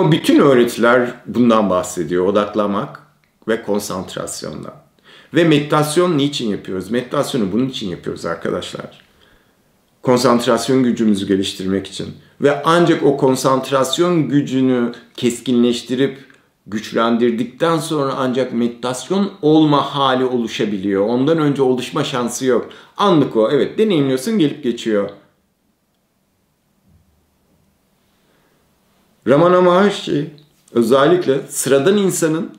Ama bütün öğretiler bundan bahsediyor. Odaklamak ve konsantrasyondan. Ve meditasyon niçin yapıyoruz? Meditasyonu bunun için yapıyoruz arkadaşlar. Konsantrasyon gücümüzü geliştirmek için. Ve ancak o konsantrasyon gücünü keskinleştirip güçlendirdikten sonra ancak meditasyon olma hali oluşabiliyor. Ondan önce oluşma şansı yok. Anlık o. Evet deneyimliyorsun gelip geçiyor. Ramana Maharshi özellikle sıradan insanın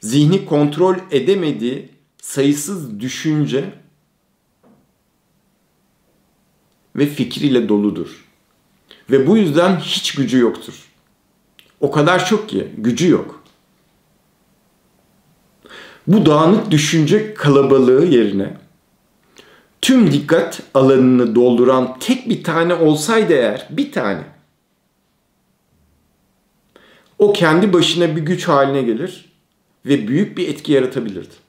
zihni kontrol edemediği sayısız düşünce ve fikriyle doludur. Ve bu yüzden hiç gücü yoktur. O kadar çok ki gücü yok. Bu dağınık düşünce kalabalığı yerine tüm dikkat alanını dolduran tek bir tane olsaydı eğer bir tane o kendi başına bir güç haline gelir ve büyük bir etki yaratabilirdi.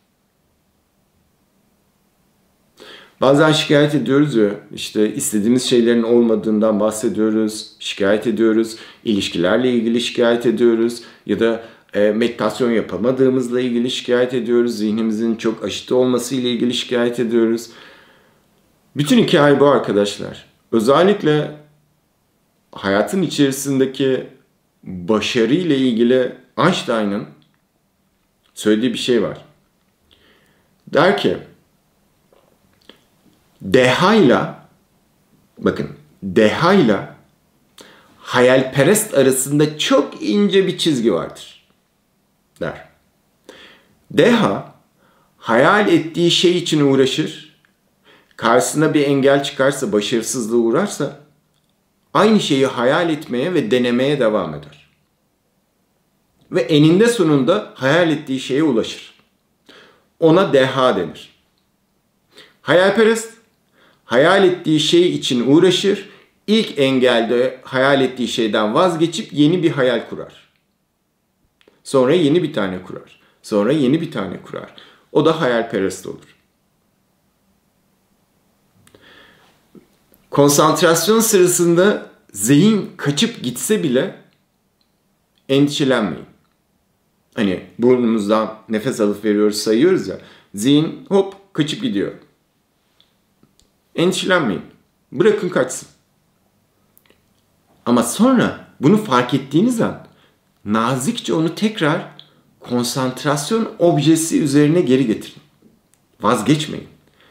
Bazen şikayet ediyoruz ya işte istediğimiz şeylerin olmadığından bahsediyoruz, şikayet ediyoruz, ilişkilerle ilgili şikayet ediyoruz ya da e, meditasyon yapamadığımızla ilgili şikayet ediyoruz, zihnimizin çok aşıtı olması ile ilgili şikayet ediyoruz. Bütün hikaye bu arkadaşlar. Özellikle hayatın içerisindeki başarı ile ilgili Einstein'ın söylediği bir şey var. Der ki dehayla bakın dehayla hayalperest arasında çok ince bir çizgi vardır. Der. Deha hayal ettiği şey için uğraşır. Karşısına bir engel çıkarsa, başarısızlığa uğrarsa aynı şeyi hayal etmeye ve denemeye devam eder. Ve eninde sonunda hayal ettiği şeye ulaşır. Ona deha denir. Hayalperest hayal ettiği şey için uğraşır. İlk engelde hayal ettiği şeyden vazgeçip yeni bir hayal kurar. Sonra yeni bir tane kurar. Sonra yeni bir tane kurar. O da hayalperest olur. Konsantrasyon sırasında zihin kaçıp gitse bile endişelenmeyin. Hani burnumuzdan nefes alıp veriyoruz sayıyoruz ya. Zihin hop kaçıp gidiyor. Endişelenmeyin. Bırakın kaçsın. Ama sonra bunu fark ettiğiniz an nazikçe onu tekrar konsantrasyon objesi üzerine geri getirin. Vazgeçmeyin.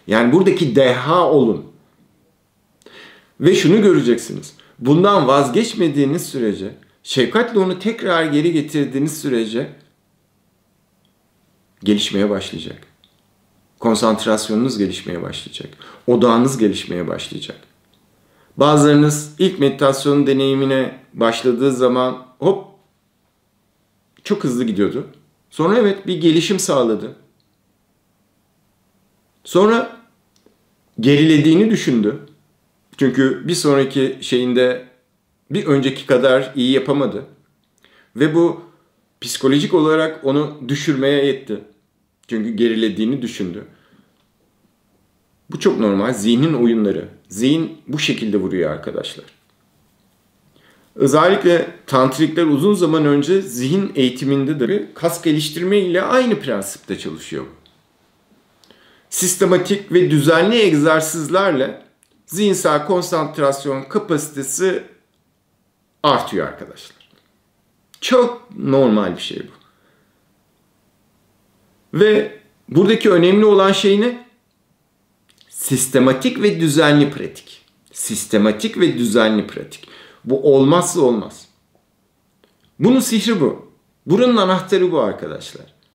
Yani buradaki deha olun. Ve şunu göreceksiniz. Bundan vazgeçmediğiniz sürece, şefkatle onu tekrar geri getirdiğiniz sürece gelişmeye başlayacak. Konsantrasyonunuz gelişmeye başlayacak. Odağınız gelişmeye başlayacak. Bazılarınız ilk meditasyon deneyimine başladığı zaman hop çok hızlı gidiyordu. Sonra evet bir gelişim sağladı. Sonra gerilediğini düşündü. Çünkü bir sonraki şeyinde bir önceki kadar iyi yapamadı. Ve bu psikolojik olarak onu düşürmeye yetti. Çünkü gerilediğini düşündü. Bu çok normal. Zihnin oyunları. Zihin bu şekilde vuruyor arkadaşlar. Özellikle tantrikler uzun zaman önce zihin eğitiminde de kas geliştirme ile aynı prensipte çalışıyor. Sistematik ve düzenli egzersizlerle zihinsel konsantrasyon kapasitesi artıyor arkadaşlar. Çok normal bir şey bu. Ve buradaki önemli olan şey ne? Sistematik ve düzenli pratik. Sistematik ve düzenli pratik. Bu olmazsa olmaz. Bunun sihri bu. Buranın anahtarı bu arkadaşlar.